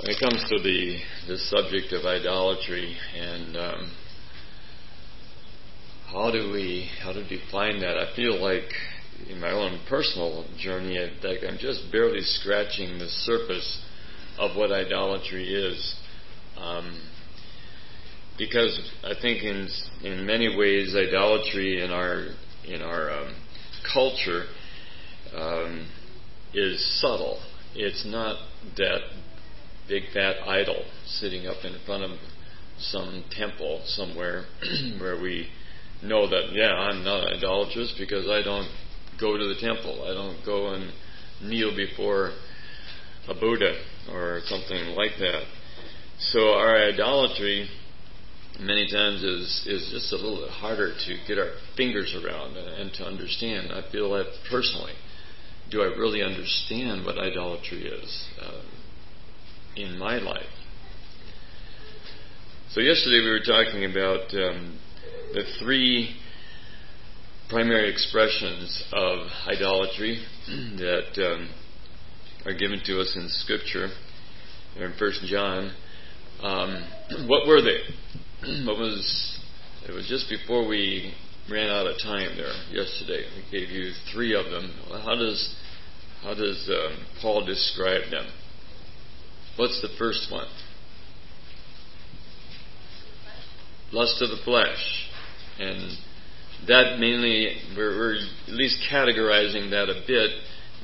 when it comes to the the subject of idolatry and um, how do we how to define that? I feel like in my own personal journey, like I'm just barely scratching the surface of what idolatry is. Um, because I think in in many ways idolatry in our in our um, culture um, is subtle. It's not that big fat idol sitting up in front of some temple somewhere where we know that yeah I'm not idolatrous because I don't go to the temple. I don't go and kneel before a Buddha or something like that. So our idolatry many times is is just a little bit harder to get our fingers around and, to understand. I feel that personally. Do I really understand what idolatry is uh, in my life? So yesterday we were talking about um, the three primary expressions of idolatry that um, are given to us in Scripture. In First John, um, what were they? what was it was just before we ran out of time there yesterday. We gave you three of them. How does how does um, Paul describe them? What's the first one? Lust of the flesh, and that mainly we're, we're at least categorizing that a bit.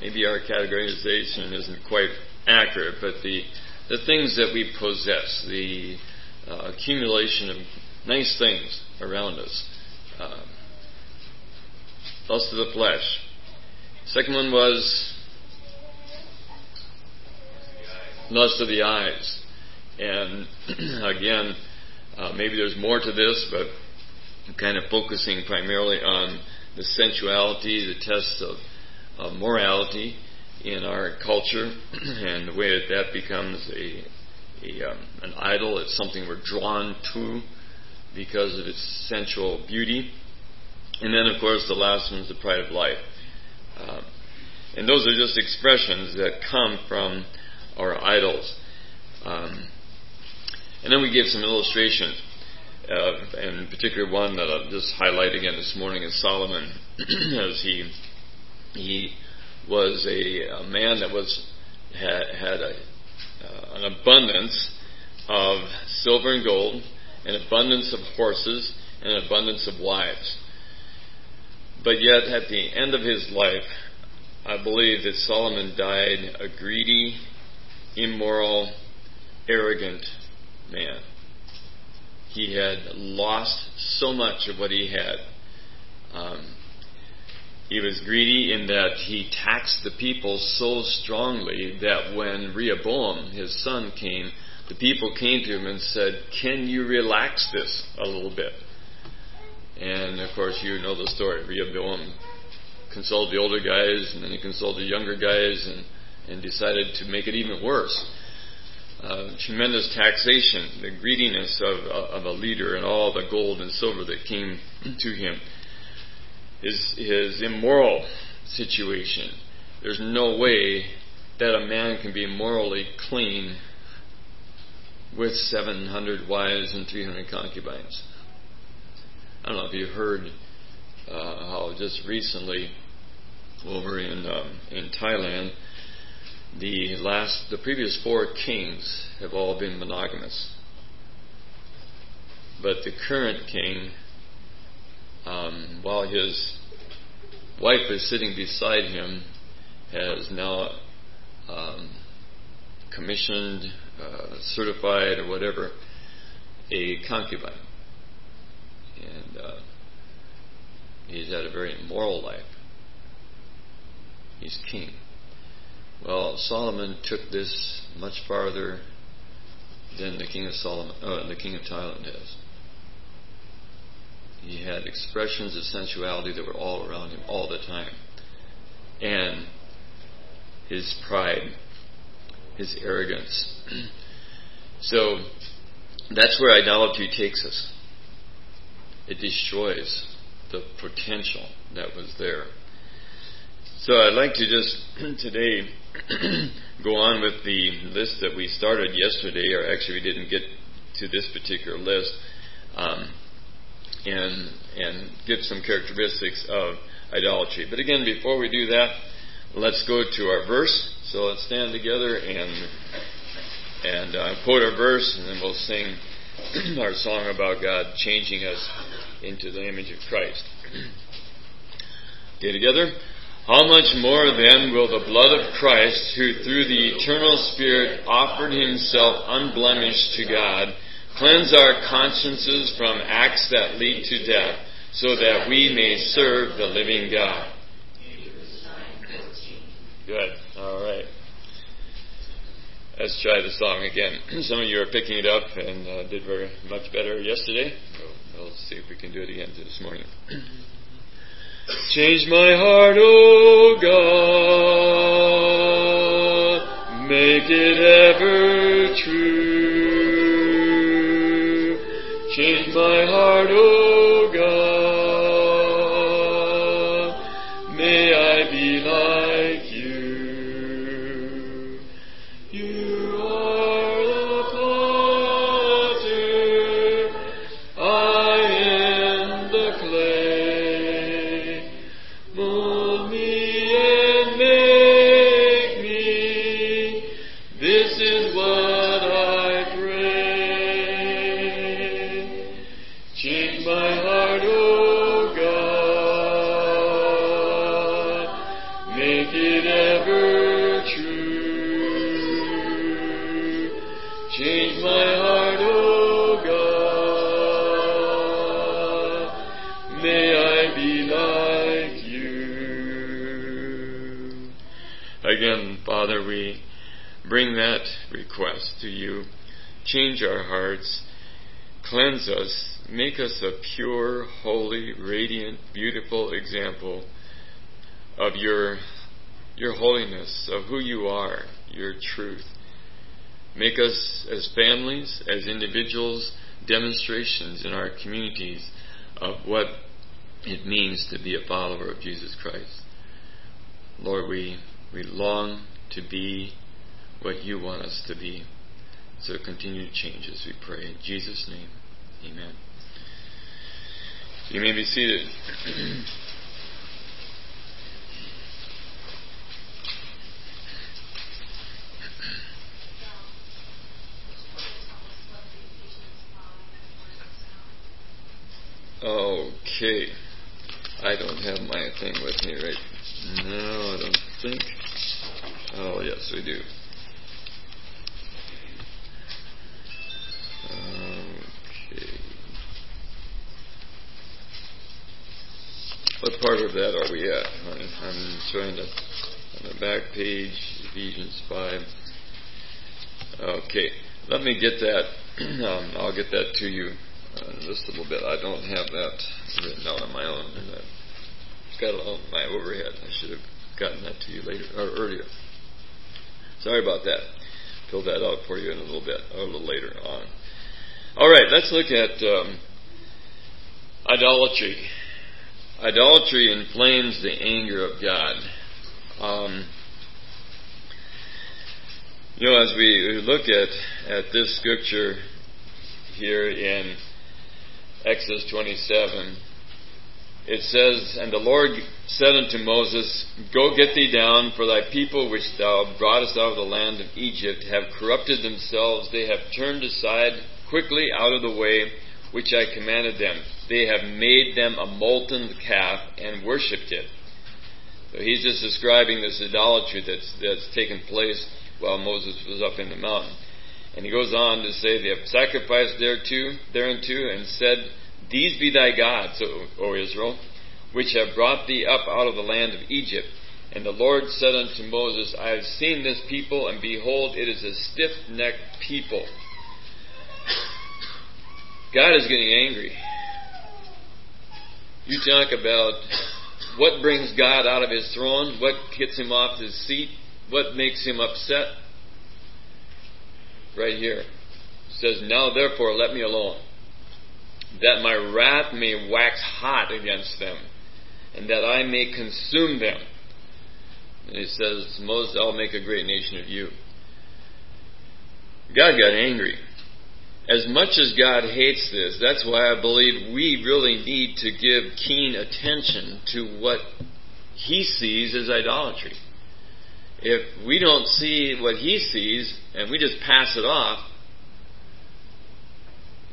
Maybe our categorization isn't quite accurate, but the the things that we possess, the uh, accumulation of nice things around us. Uh, lust of the flesh. Second one was lust of the eyes. And again, uh, maybe there's more to this, but I'm kind of focusing primarily on the sensuality, the tests of, of morality in our culture, and the way that that becomes a a, um, an idol. It's something we're drawn to because of its sensual beauty. And then, of course, the last one is the pride of life. Um, and those are just expressions that come from our idols. Um, and then we give some illustrations. Uh, and particular one that I'll just highlight again this morning is Solomon, as he he was a, a man that was had, had a uh, an abundance of silver and gold, an abundance of horses, and an abundance of wives. But yet, at the end of his life, I believe that Solomon died a greedy, immoral, arrogant man. He had lost so much of what he had. Um, he was greedy in that he taxed the people so strongly that when Rehoboam, his son, came, the people came to him and said, Can you relax this a little bit? And of course, you know the story. Rehoboam consulted the older guys, and then he consulted the younger guys, and, and decided to make it even worse. Uh, tremendous taxation, the greediness of, of a leader, and all the gold and silver that came to him his, his immoral situation. There's no way that a man can be morally clean with 700 wives and 300 concubines. I don't know if you heard uh, how just recently over in um, in Thailand, the last the previous four kings have all been monogamous, but the current king um, while his wife is sitting beside him, has now um, commissioned, uh, certified, or whatever, a concubine. And uh, he's had a very immoral life. He's king. Well, Solomon took this much farther than the king of Solomon, uh, the king of Thailand has. He had expressions of sensuality that were all around him all the time. And his pride, his arrogance. so that's where idolatry takes us. It destroys the potential that was there. So I'd like to just today go on with the list that we started yesterday, or actually we didn't get to this particular list, um, and and give some characteristics of idolatry. But again, before we do that, let's go to our verse. So let's stand together and and uh, quote our verse, and then we'll sing our song about God changing us into the image of Christ. Okay, together. How much more then will the blood of Christ, who through the eternal Spirit offered himself unblemished to God, cleanse our consciences from acts that lead to death, so that we may serve the living God? Good. All right. Let's try the song again. Some of you are picking it up and uh, did very much better yesterday. We'll, we'll see if we can do it again this morning. Change my heart, O God, make it ever true. Change my heart, O Father, we bring that request to you. Change our hearts. Cleanse us. Make us a pure, holy, radiant, beautiful example of your, your holiness, of who you are, your truth. Make us as families, as individuals, demonstrations in our communities of what it means to be a follower of Jesus Christ. Lord, we, we long to be what you want us to be. So continue to change us, we pray. In Jesus' name, amen. You may be seated. Okay. I don't have my thing with me right now, I don't think. Oh, yes, we do. Okay. What part of that are we at, honey? I'm trying to, on the back page, Ephesians 5. Okay, let me get that. um, I'll get that to you uh, in just a little bit. I don't have that written out on my own. And I've got it on my overhead. I should have gotten that to you later or earlier. Sorry about that. Fill that out for you in a little bit, a little later on. All right, let's look at um, idolatry. Idolatry inflames the anger of God. Um, you know, as we look at at this scripture here in Exodus 27, it says, And the Lord said unto Moses, Go get thee down, for thy people which thou broughtest out of the land of Egypt have corrupted themselves. They have turned aside quickly out of the way which I commanded them. They have made them a molten calf and worshipped it. So he's just describing this idolatry that's, that's taken place while Moses was up in the mountain. And he goes on to say, They have sacrificed thereto, thereunto, and said, These be thy gods, o, Israel, which have brought thee up out of the land of Egypt. And the Lord said unto Moses, I have seen this people, and behold, it is a stiff necked people. God is getting angry. You talk about what brings God out of his throne, what gets him off his seat, what makes him upset. Right here. It says, Now therefore let me alone, that my wrath may wax hot against them, and that I may consume them. And he says, Moses, I'll make a great nation of you. God got angry. As much as God hates this, that's why I believe we really need to give keen attention to what he sees as idolatry. If we don't see what he sees and we just pass it off,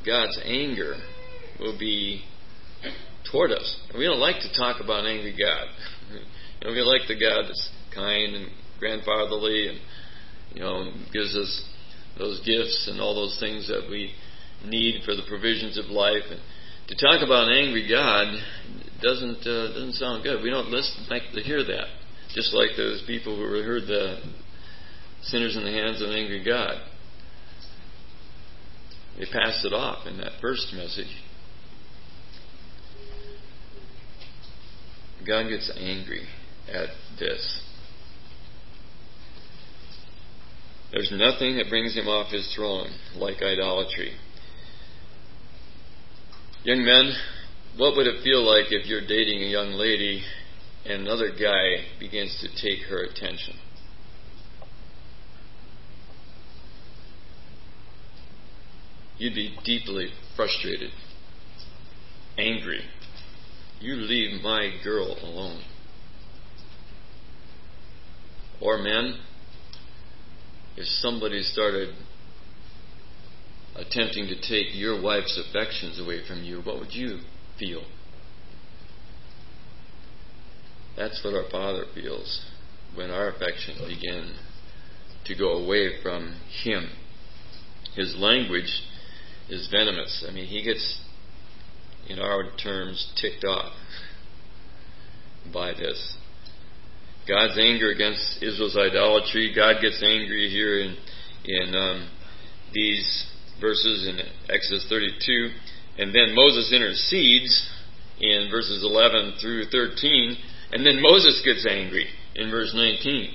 God's anger will be toward us. And we don't like to talk about an angry God. you know, we like the God that's kind and grandfatherly and you know gives us those gifts and all those things that we need for the provisions of life. And to talk about an angry God doesn't uh, doesn't sound good. We don't listen like to hear that. Just like those people who heard the sinners in the hands of an angry God. They passed it off in that first message. God gets angry at this. There's nothing that brings him off his throne like idolatry. Young men, what would it feel like if you're dating a young lady and another guy begins to take her attention? You'd be deeply frustrated, angry. You leave my girl alone. Or men, if somebody started attempting to take your wife's affections away from you, what would you feel? That's what our Father feels when our affections begin to go away from Him. His language is venomous. I mean, He gets, in our terms, ticked off by this. God's anger against Israel's idolatry. God gets angry here in in um, these verses in Exodus 32, and then Moses intercedes in verses 11 through 13, and then Moses gets angry in verse 19.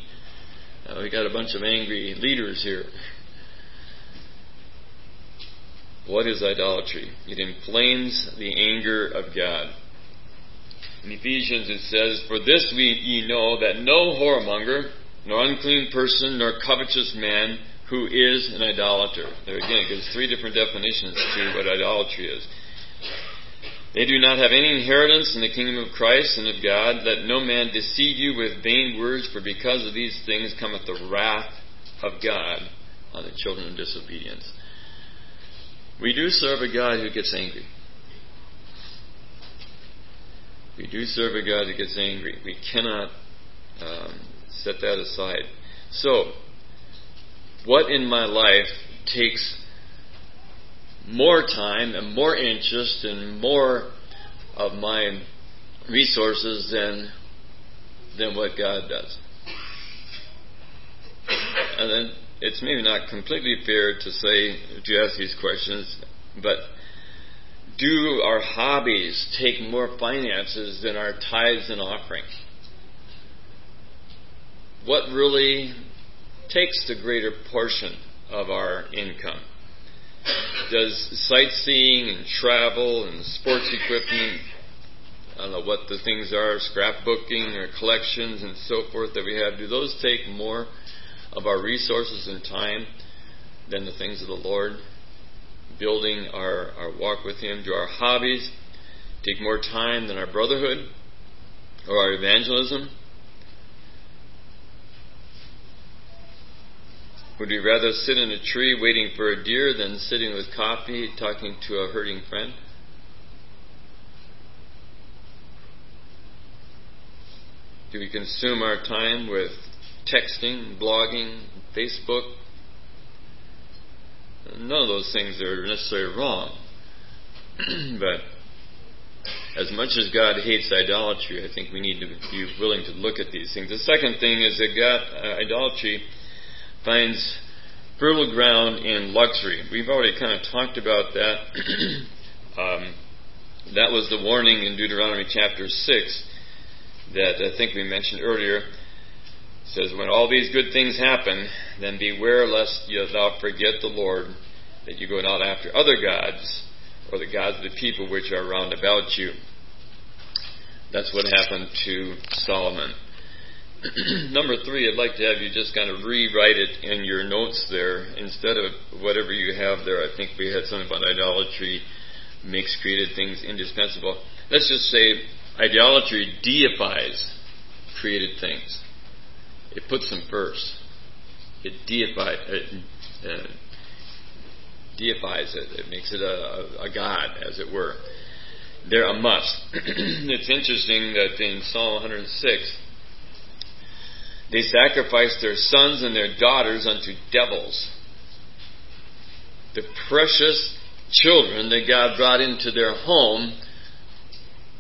Uh, we got a bunch of angry leaders here. What is idolatry? It inflames the anger of God. In Ephesians it says, For this we ye know that no whoremonger, nor unclean person, nor covetous man who is an idolater. There again, it gives three different definitions to what idolatry is. They do not have any inheritance in the kingdom of Christ and of God. Let no man deceive you with vain words, for because of these things cometh the wrath of God on the children of disobedience. We do serve a God who gets angry. We do serve a God who gets angry. We cannot um, set that aside. So, what in my life takes more time and more interest and more of my resources than than what God does? And then it's maybe not completely fair to say to ask these questions, but do our hobbies take more finances than our tithes and offerings? What really takes the greater portion of our income? Does sightseeing and travel and sports equipment, I don't know what the things are, scrapbooking or collections and so forth that we have, do those take more of our resources and time than the things of the Lord? building our, our walk with Him? Do our hobbies take more time than our brotherhood or our evangelism? Would we rather sit in a tree waiting for a deer than sitting with coffee talking to a hurting friend? Do we consume our time with texting, blogging, Facebook, none of those things are necessarily wrong. but as much as God hates idolatry, I think we need to be willing to look at these things. The second thing is that God, uh, idolatry finds fertile ground in luxury. We've already kind of talked about that. um, that was the warning in Deuteronomy chapter 6 that I think we mentioned earlier says, When all these good things happen, then beware lest you thou forget the Lord, that you go not after other gods, or the gods of the people which are round about you. That's what happened to Solomon. number three, I'd like to have you just kind of rewrite it in your notes there instead of whatever you have there. I think we had something about idolatry makes created things indispensable. Let's just say idolatry deifies created things. It puts them first. It deifies, uh, uh, deifies it. It makes it a, a, a god, as it were. They're a must. it's interesting that in Psalm 106, they sacrificed their sons and their daughters unto devils. The precious children that God brought into their home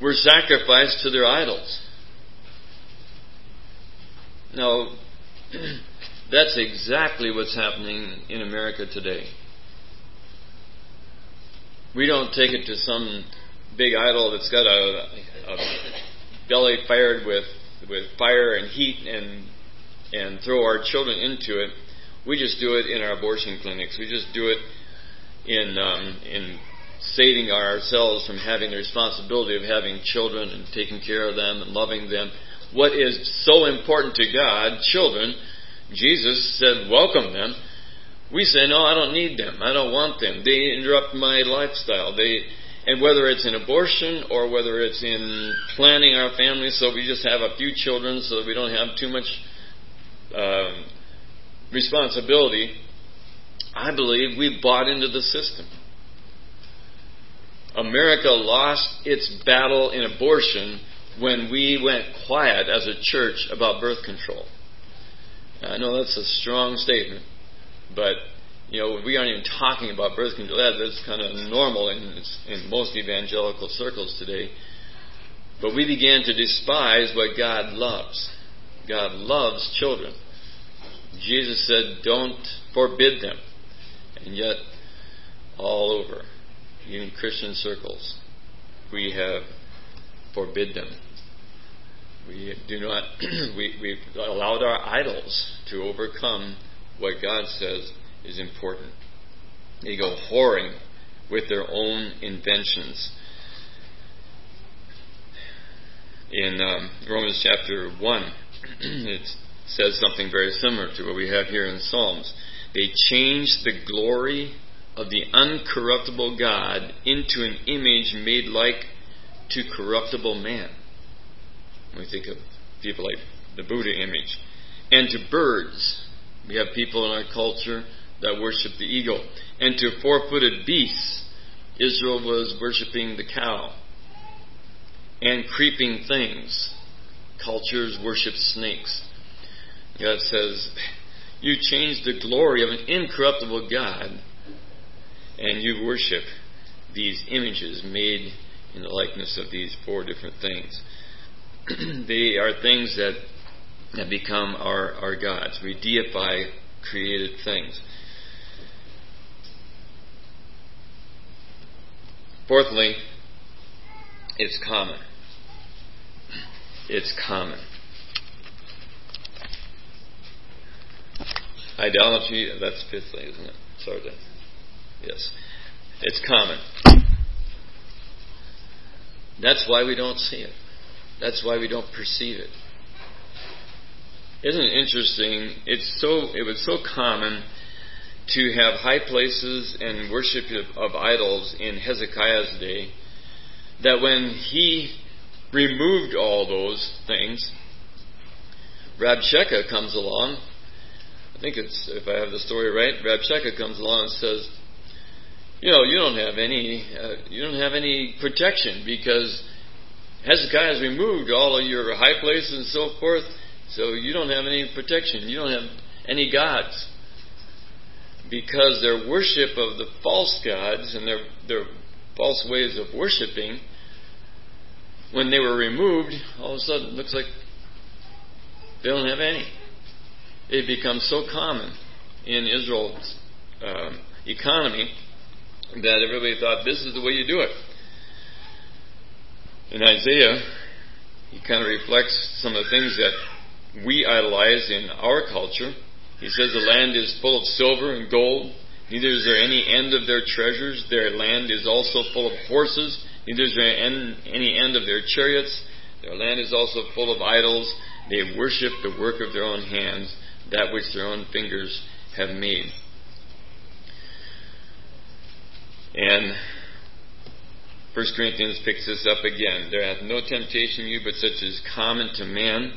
were sacrificed to their idols. Now, that's exactly what's happening in America today. We don't take it to some big idol that's got a, a belly fired with, with fire and heat and and throw our children into it. We just do it in our abortion clinics. We just do it in um, in saving ourselves from having the responsibility of having children and taking care of them and loving them. What is so important to God, children, Jesus said, welcome them. We say, no, I don't need them. I don't want them. They interrupt my lifestyle. They, and whether it's in abortion or whether it's in planning our family so we just have a few children so that we don't have too much um, responsibility, I believe we bought into the system. America lost its battle in abortion when we went quiet as a church about birth control. I know that's a strong statement, but you know we aren't even talking about birth control. That, that's kind of normal in, in most evangelical circles today. But we began to despise what God loves. God loves children. Jesus said, don't forbid them. And yet, all over, in Christian circles, we have forbid them. We do not, we, we've allowed our idols to overcome what God says is important. They go whoring with their own inventions. In um, Romans chapter 1, it says something very similar to what we have here in Psalms. They changed the glory of the uncorruptible God into an image made like to corruptible man. We think of people like the Buddha image. And to birds. We have people in our culture that worship the eagle. And to four footed beasts. Israel was worshiping the cow. And creeping things. Cultures worship snakes. God says, You change the glory of an incorruptible God and you worship these images made in the likeness of these four different things. they are things that have become our, our gods. We deify created things. Fourthly, it's common. It's common. Idolatry, that's fifthly, isn't it? Sorry. Yes. It's common. That's why we don't see it. That's why we don't perceive it. Isn't it interesting? It's so it was so common to have high places and worship of idols in Hezekiah's day that when he removed all those things, Rabshakeh comes along I think it's, if I have the story right, Rabshakeh comes along and says, you know, you don't have any, uh, you don't have any protection because Hezekiah has removed all of your high places and so forth, so you don't have any protection. You don't have any gods. Because their worship of the false gods and their, their false ways of worshiping, when they were removed, all of a sudden it looks like they don't have any it becomes so common in Israel's um, economy that everybody thought this is the way you do it. In Isaiah, he kind of reflects some of the things that we idolize in our culture. He says the land is full of silver and gold. Neither is there any end of their treasures. Their land is also full of horses. Neither is there any end of their chariots. Their land is also full of idols. They worship the work of their own hands, that which their own fingers have made. And 1 Corinthians picks this up again. There hath no temptation you but such as is common to man.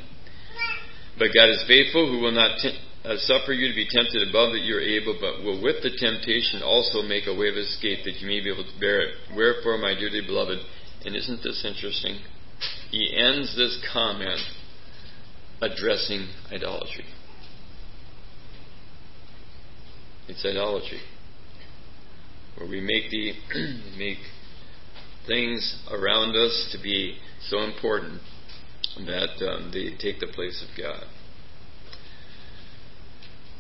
But God is faithful, who will not uh, suffer you to be tempted above that you are able, but will with the temptation also make a way of escape that you may be able to bear it. Wherefore, my dearly beloved, and isn't this interesting? He ends this comment addressing idolatry. It's idolatry. Where we make the make things around us to be so important that um, they take the place of God.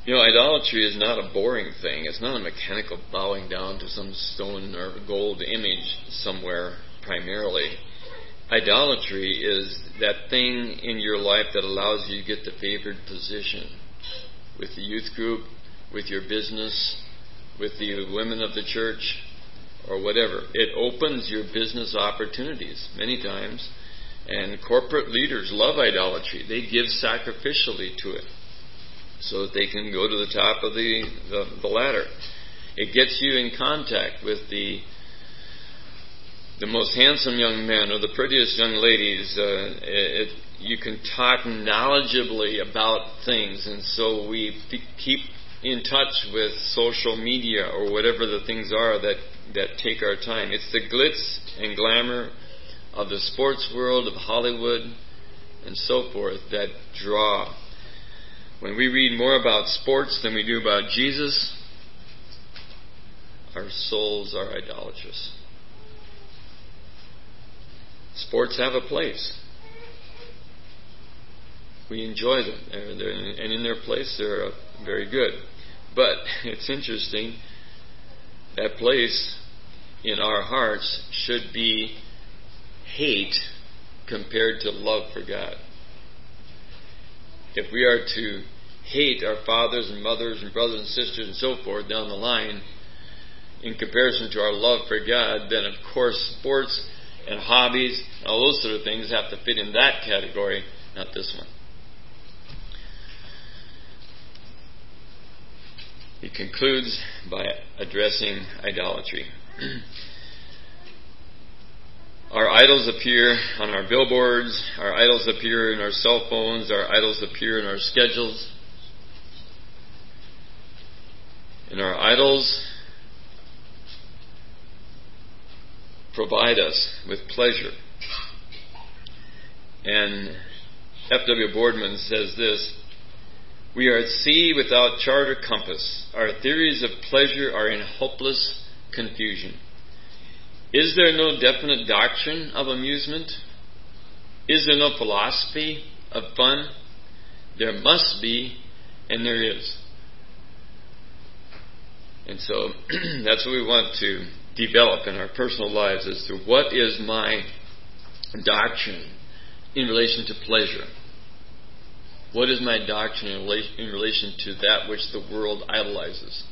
You know, idolatry is not a boring thing. It's not a mechanical bowing down to some stone or gold image somewhere primarily. Idolatry is that thing in your life that allows you to get the favored position with the youth group, with your business, with the women of the church, or whatever. It opens your business opportunities many times. And corporate leaders love idolatry. They give sacrificially to it so that they can go to the top of the, the, the ladder. It gets you in contact with the the most handsome young men or the prettiest young ladies. Uh, it, you can talk knowledgeably about things, and so we keep in touch with social media or whatever the things are that that take our time. It's the glitz and glamour of the sports world, of Hollywood, and so forth that draw when we read more about sports than we do about Jesus, our souls are idolatrous. Sports have a place. We enjoy them, and in their place, they're very good. But it's interesting, that place in our hearts should be hate compared to love for God if we are to hate our fathers and mothers and brothers and sisters and so forth down the line in comparison to our love for God, then of course sports and hobbies and all those sort of things have to fit in that category, not this one. He concludes by addressing idolatry. Our idols appear on our billboards, our idols appear in our cell phones, our idols appear in our schedules. And our idols provide us with pleasure. And F.W. Boardman says this We are at sea without chart or compass. Our theories of pleasure are in hopeless confusion. Is there no definite doctrine of amusement? Is there no philosophy of fun? There must be, and there is. And so that's what we want to develop in our personal lives as to what is my doctrine in relation to pleasure? What is my doctrine in relation to that which the world idolizes?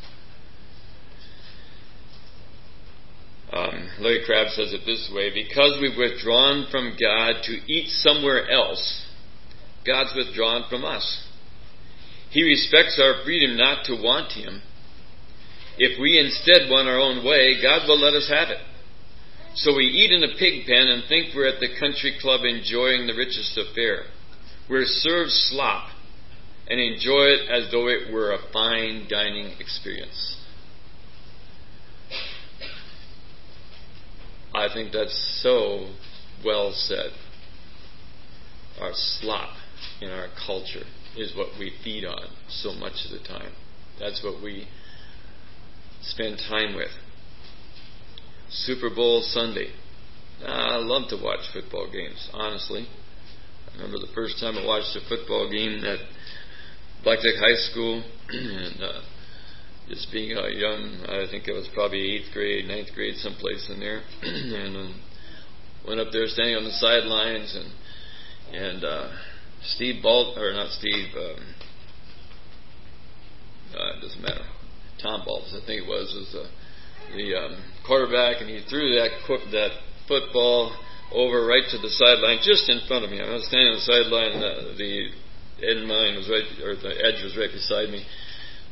Um, Larry Crabb says it this way because we've withdrawn from God to eat somewhere else, God's withdrawn from us. He respects our freedom not to want Him. If we instead want our own way, God will let us have it. So we eat in a pig pen and think we're at the country club enjoying the richest affair. We're served slop and enjoy it as though it were a fine dining experience. I think that's so well said. Our slop in our culture is what we feed on so much of the time. That's what we spend time with. Super Bowl Sunday. I love to watch football games, honestly. I remember the first time I watched a football game at Blackjack High School, and uh, just being a young, I think it was probably eighth grade, ninth grade, someplace in there, and um, went up there standing on the sidelines, and and uh, Steve Balt or not Steve, um, uh, it doesn't matter. Tom Balls, I think it was, was the, the um, quarterback, and he threw that that football over right to the sideline, just in front of me. I was standing on the sideline. Uh, the end line was right, or the edge was right beside me.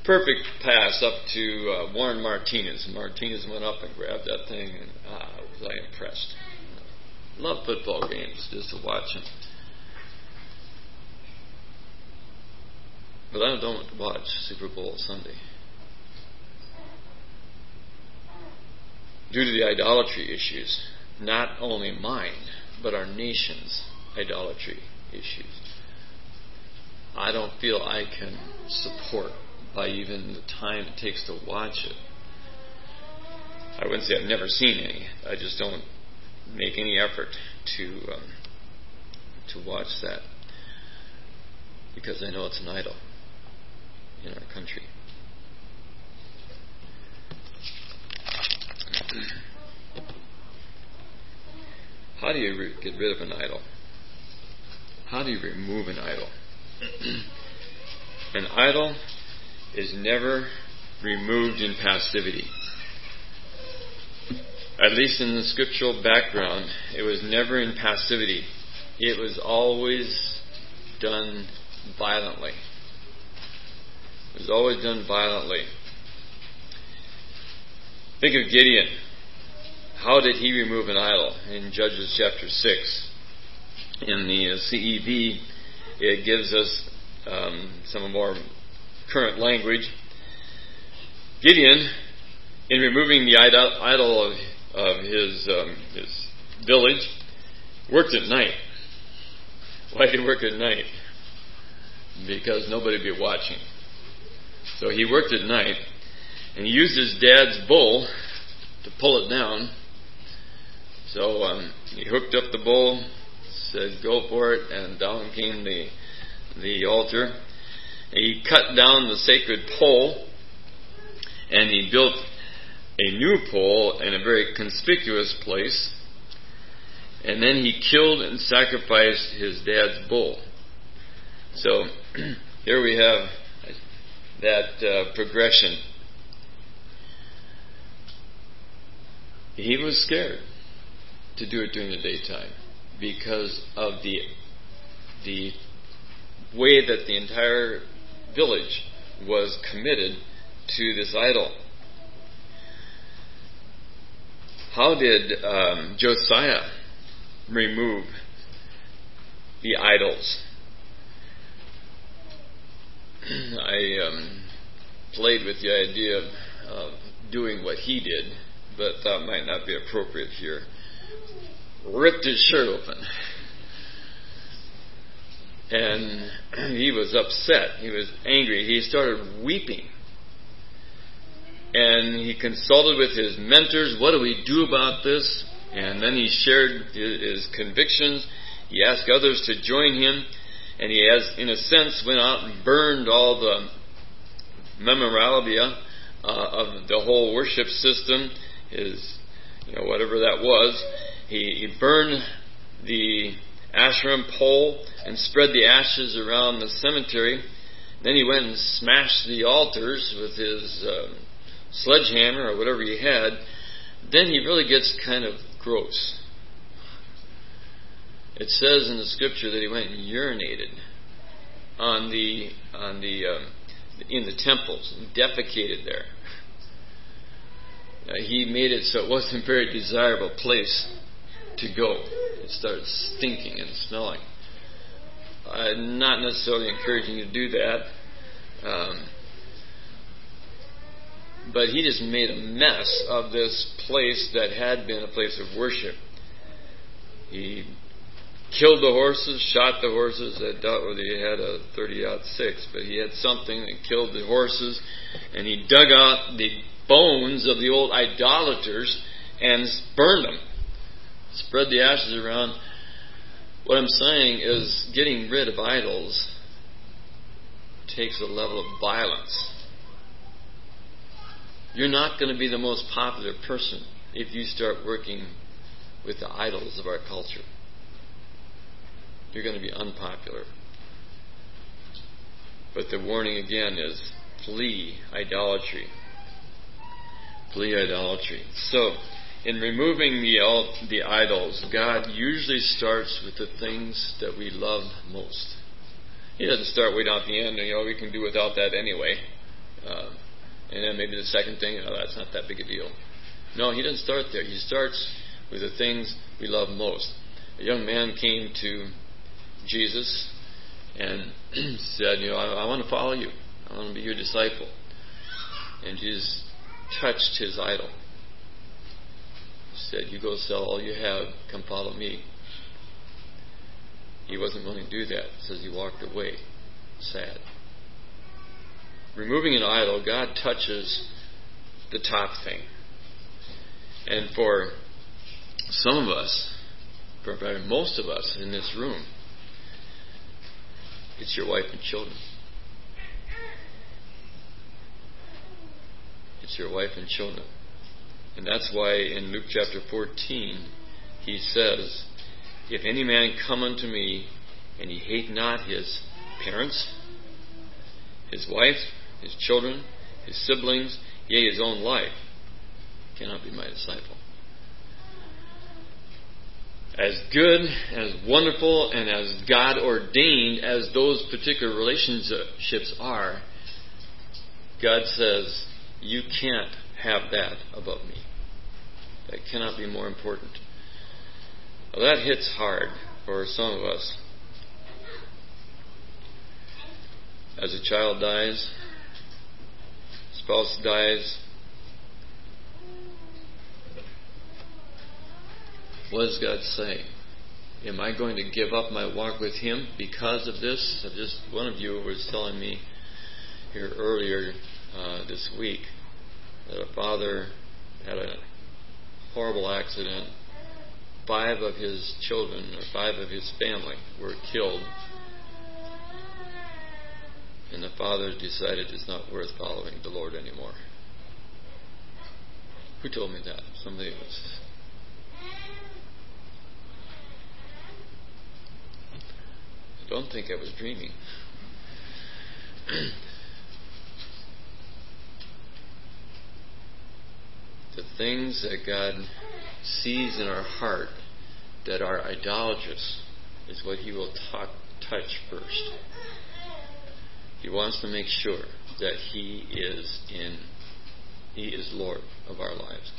Perfect pass up to uh, Warren Martinez. Martinez went up and grabbed that thing, and ah, was I impressed. Love football games just to watch them. But I don't watch Super Bowl Sunday. Due to the idolatry issues, not only mine, but our nation's idolatry issues. I don't feel I can support by even the time it takes to watch it. I wouldn't say I've never seen any. I just don't make any effort to um, to watch that because I know it's an idol in our country. How do you re- get rid of an idol? How do you remove an idol? an idol is never removed in passivity. At least in the scriptural background, it was never in passivity. It was always done violently. It was always done violently. Think of Gideon. How did he remove an idol? In Judges chapter 6. In the uh, CEV, it gives us um, some more current language. Gideon, in removing the idol of, of his, um, his village, worked at night. Why did he work at night? Because nobody would be watching. So he worked at night, and he used his dad's bull to pull it down. So um, he hooked up the bull, said, "Go for it," and down came the the altar. He cut down the sacred pole, and he built a new pole in a very conspicuous place. And then he killed and sacrificed his dad's bull. So here we have that uh, progression. He was scared to do it during the daytime because of the the way that the entire village was committed to this idol. How did um, Josiah remove the idols? I um, played with the idea of uh, doing what he did, but that might not be appropriate here. Ripped his shirt open. And he was upset. He was angry. He started weeping. And he consulted with his mentors what do we do about this? And then he shared his convictions. He asked others to join him and he has, in a sense, went out and burned all the memorabilia uh, of the whole worship system, his, you know, whatever that was. He, he burned the Asherah pole and spread the ashes around the cemetery. Then he went and smashed the altars with his uh, sledgehammer or whatever he had. Then he really gets kind of gross. It says in the scripture that he went and urinated on the on the um, in the temples and defecated there. Uh, he made it so it wasn't a very desirable place to go. It started stinking and smelling. I'm not necessarily encouraging you to do that. Um, but he just made a mess of this place that had been a place of worship. He killed the horses, shot the horses. I doubt whether he had a 30 six, but he had something that killed the horses, and he dug out the bones of the old idolaters and burned them, spread the ashes around. What I'm saying is, getting rid of idols takes a level of violence. You're not going to be the most popular person if you start working with the idols of our culture you're going to be unpopular. But the warning again is flee idolatry. Flee idolatry. So, in removing the, the idols, God usually starts with the things that we love most. He doesn't start way down at the end, you know, we can do without that anyway. Uh, and then maybe the second thing, oh, that's not that big a deal. No, he doesn't start there. He starts with the things we love most. A young man came to Jesus and said, You know, I, I want to follow you. I want to be your disciple. And Jesus touched his idol. He said, You go sell all you have, come follow me. He wasn't willing to do that. It says he walked away, sad. Removing an idol, God touches the top thing. And for some of us, for most of us in this room, it's your wife and children. It's your wife and children. And that's why in Luke chapter 14, he says, If any man come unto me, and he hate not his parents, his wife, his children, his siblings, yea, his own life, cannot be my disciple. As good, as wonderful, and as God ordained as those particular relationships are, God says, You can't have that above me. That cannot be more important. Well, that hits hard for some of us. As a child dies, spouse dies, what does God say? Am I going to give up my walk with Him because of this? Just one of you was telling me here earlier uh, this week that a father had a horrible accident. Five of his children, or five of his family, were killed. And the father decided it's not worth following the Lord anymore. Who told me that? Somebody else. I don't think I was dreaming. the things that God sees in our heart that are idolatrous is what He will talk, touch first. He wants to make sure that He is in, He is Lord of our lives.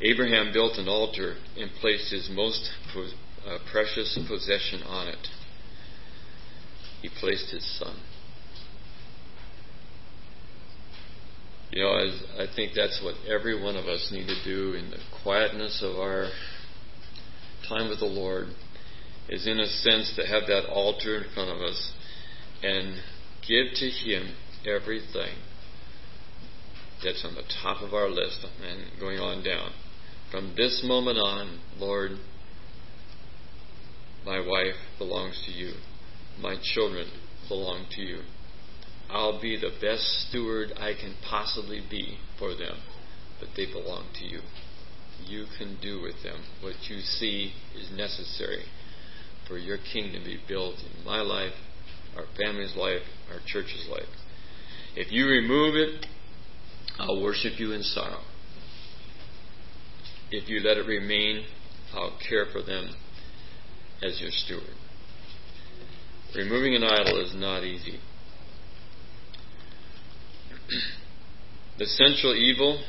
Abraham built an altar and placed his most uh, precious possession on it. He placed his son. You know, I, I think that's what every one of us need to do in the quietness of our time with the Lord, is in a sense to have that altar in front of us and give to Him everything that's on the top of our list and going on down. From this moment on, Lord, my wife belongs to you. My children belong to you. I'll be the best steward I can possibly be for them, but they belong to you. You can do with them what you see is necessary for your kingdom to be built in my life, our family's life, our church's life. If you remove it, I'll worship you in sorrow. If you let it remain, I'll care for them as your steward. Removing an idol is not easy. The central evil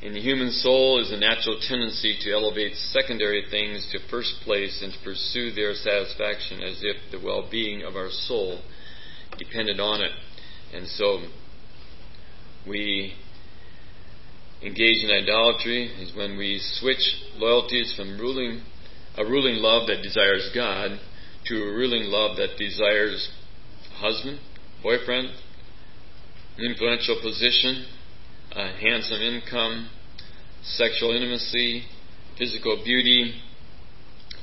in the human soul is a natural tendency to elevate secondary things to first place and to pursue their satisfaction as if the well being of our soul depended on it. And so we engage in idolatry is when we switch loyalties from ruling a ruling love that desires God to a ruling love that desires husband, boyfriend, influential position, uh, a handsome income, sexual intimacy, physical beauty,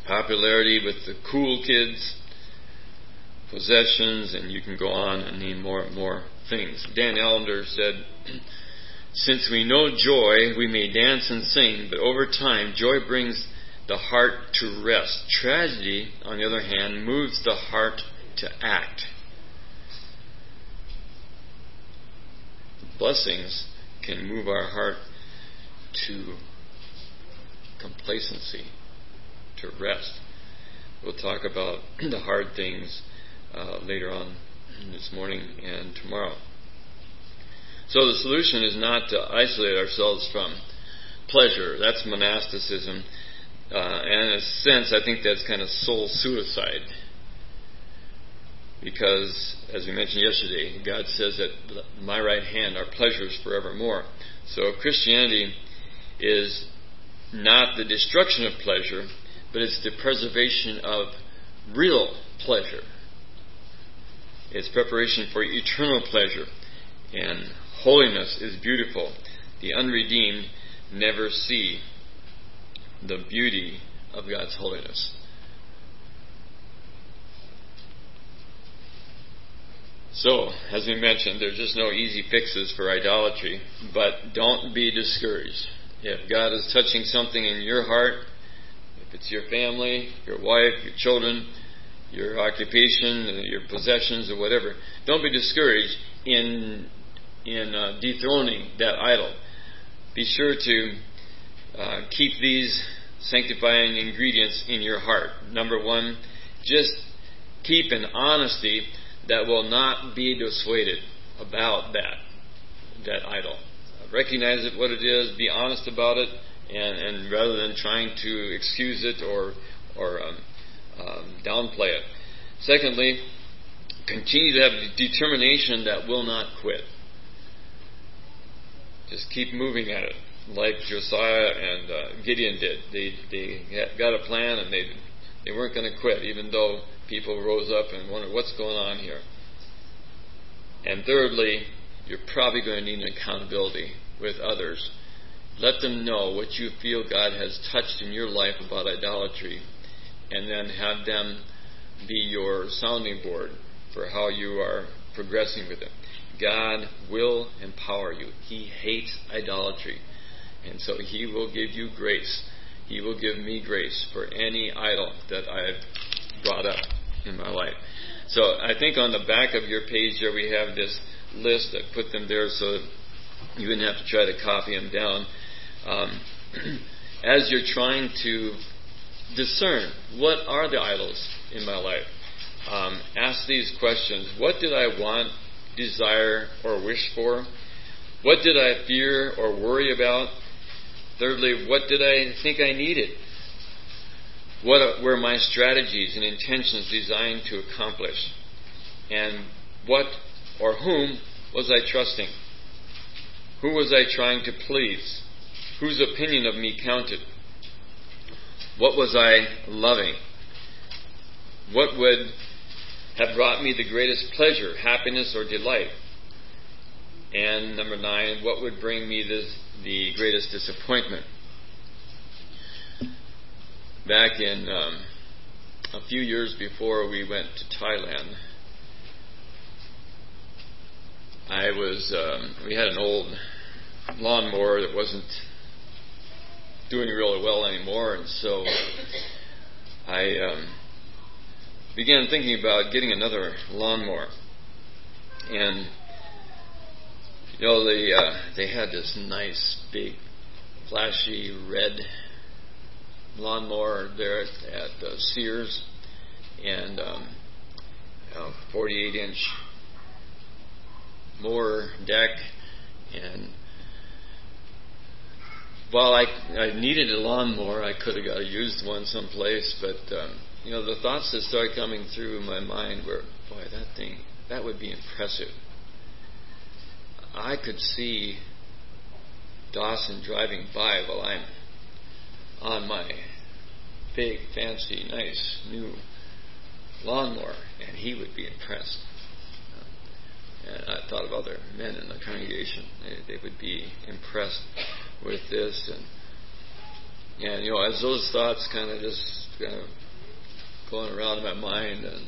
popularity with the cool kids, possessions, and you can go on and name more and more things. Dan Allender said, Since we know joy, we may dance and sing, but over time, joy brings the heart to rest. Tragedy, on the other hand, moves the heart to act. Blessings can move our heart to complacency, to rest. We'll talk about the hard things uh, later on this morning and tomorrow. So the solution is not to isolate ourselves from pleasure. That's monasticism. Uh, and in a sense, I think that's kind of soul suicide. Because, as we mentioned yesterday, God says that my right hand are pleasures forevermore. So Christianity is not the destruction of pleasure, but it's the preservation of real pleasure. It's preparation for eternal pleasure. And holiness is beautiful. The unredeemed never see the beauty of God's holiness. So, as we mentioned, there's just no easy fixes for idolatry, but don't be discouraged. If God is touching something in your heart, if it's your family, your wife, your children, your occupation, your possessions, or whatever, don't be discouraged in in uh, dethroning that idol. Be sure to uh, keep these sanctifying ingredients in your heart. Number one, just keep an honesty that will not be dissuaded about that that idol. Recognize it what it is, be honest about it, and, and rather than trying to excuse it or or um, um, downplay it. Secondly, continue to have determination that will not quit. Just keep moving at it, like Josiah and uh, Gideon did. They they got a plan and they they weren't going to quit, even though people rose up and wondered what's going on here. And thirdly, you're probably going to need an accountability with others. Let them know what you feel God has touched in your life about idolatry, and then have them be your sounding board for how you are progressing with it. God will empower you. He hates idolatry. And so He will give you grace. He will give me grace for any idol that I have brought up in my life. So I think on the back of your page there we have this list. I put them there so you wouldn't have to try to copy them down. Um, as you're trying to discern what are the idols in my life, um, ask these questions. What did I want desire or wish for? What did I fear or worry about? Thirdly, what did I think I needed? What were my strategies and intentions designed to accomplish? And what or whom was I trusting? Who was I trying to please? Whose opinion of me counted? What was I loving? What would have brought me the greatest pleasure, happiness, or delight? And number nine, what would bring me this, the greatest disappointment? Back in um, a few years before we went to Thailand, I was um, we had an old lawnmower that wasn't doing really well anymore, and so I um, began thinking about getting another lawnmower. And you know they uh, they had this nice big flashy red lawnmower there at, uh, Sears, and um, you 48 inch mower deck, and while I I needed a lawnmower, I could have got a used one someplace, but um, you know, the thoughts that started coming through my mind were, boy, that thing, that would be impressive. I could see Dawson driving by while I'm on my big, fancy, nice new lawnmower, and he would be impressed. And I thought of other men in the congregation; they, they would be impressed with this, and and you know, as those thoughts kind of just kind of going around in my mind, and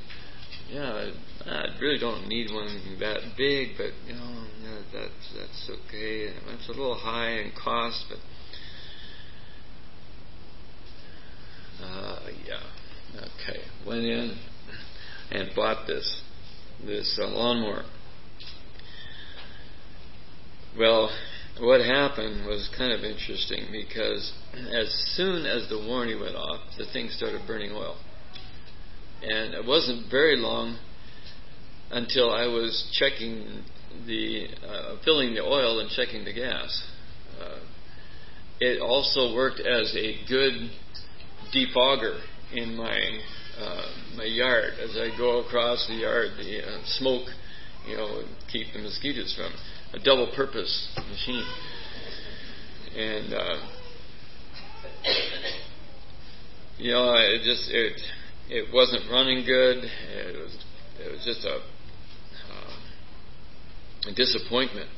yeah, I, I really don't need one that big, but you know, yeah, that's that's okay. It's a little high in cost, but uh, yeah, okay. Went in and bought this this uh, lawnmower. Well, what happened was kind of interesting because as soon as the warning went off, the thing started burning oil. And it wasn't very long until I was checking the, uh, filling the oil and checking the gas. Uh, it also worked as a good defogger in my uh, my yard as I go across the yard. The uh, smoke, you know, keep the mosquitoes from. A double-purpose machine, and uh, you know, it just it it wasn't running good. It was it was just a, uh, a disappointment.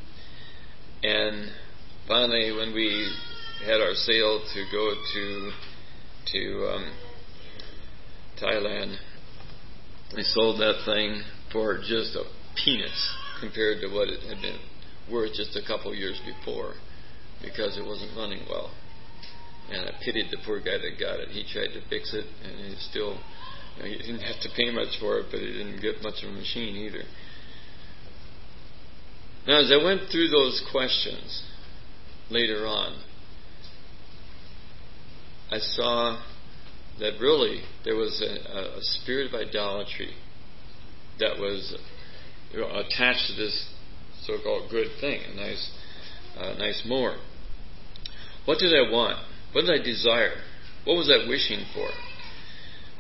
And finally, when we had our sale to go to to um, Thailand, we sold that thing for just a peanuts compared to what it had been worth just a couple years before because it wasn't running well. And I pitied the poor guy that got it. He tried to fix it, and he still you know, he didn't have to pay much for it, but he didn't get much of a machine either. Now, as I went through those questions later on, I saw that really there was a, a spirit of idolatry that was you know, attached to this so-called good thing, a nice, uh, nice mower. What did I want? What did I desire? What was I wishing for?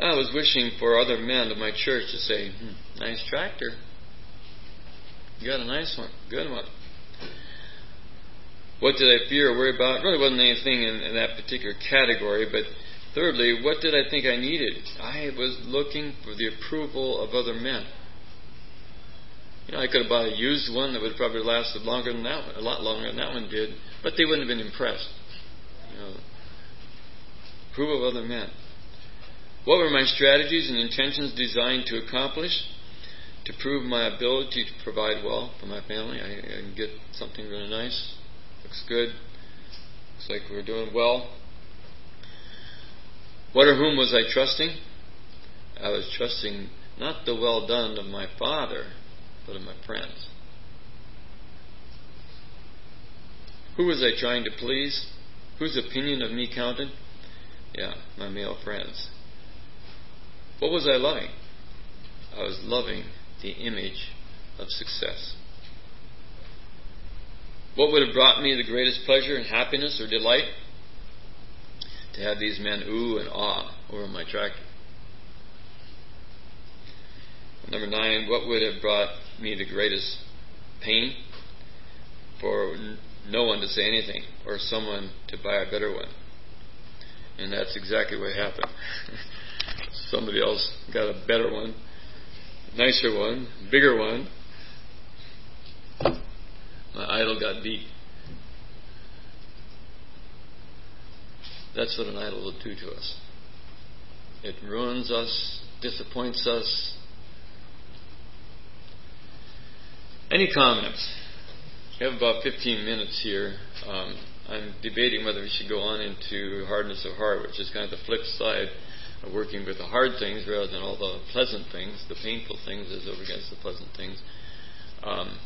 I was wishing for other men of my church to say, hmm, "Nice tractor. You got a nice one, good one." What did I fear or worry about? Really wasn't anything in, in that particular category, but thirdly, what did I think I needed? I was looking for the approval of other men. You know, I could have bought a used one that would have probably lasted longer than that one, a lot longer than that one did, but they wouldn't have been impressed. You know, approval of other men. What were my strategies and intentions designed to accomplish? To prove my ability to provide well for my family. I, I can get something really nice. Looks good. Looks like we're doing well. What or whom was I trusting? I was trusting not the well done of my father, but of my friends. Who was I trying to please? Whose opinion of me counted? Yeah, my male friends. What was I loving? I was loving the image of success. What would have brought me the greatest pleasure and happiness or delight? To have these men ooh and ah over my tractor. Number nine, what would have brought me the greatest pain? For no one to say anything or someone to buy a better one. And that's exactly what happened. Somebody else got a better one, nicer one, bigger one. My idol got beat. That's what an idol will do to us. It ruins us, disappoints us. Any comments? We have about 15 minutes here. Um, I'm debating whether we should go on into hardness of heart, which is kind of the flip side of working with the hard things rather than all the pleasant things, the painful things as over against the pleasant things. Um,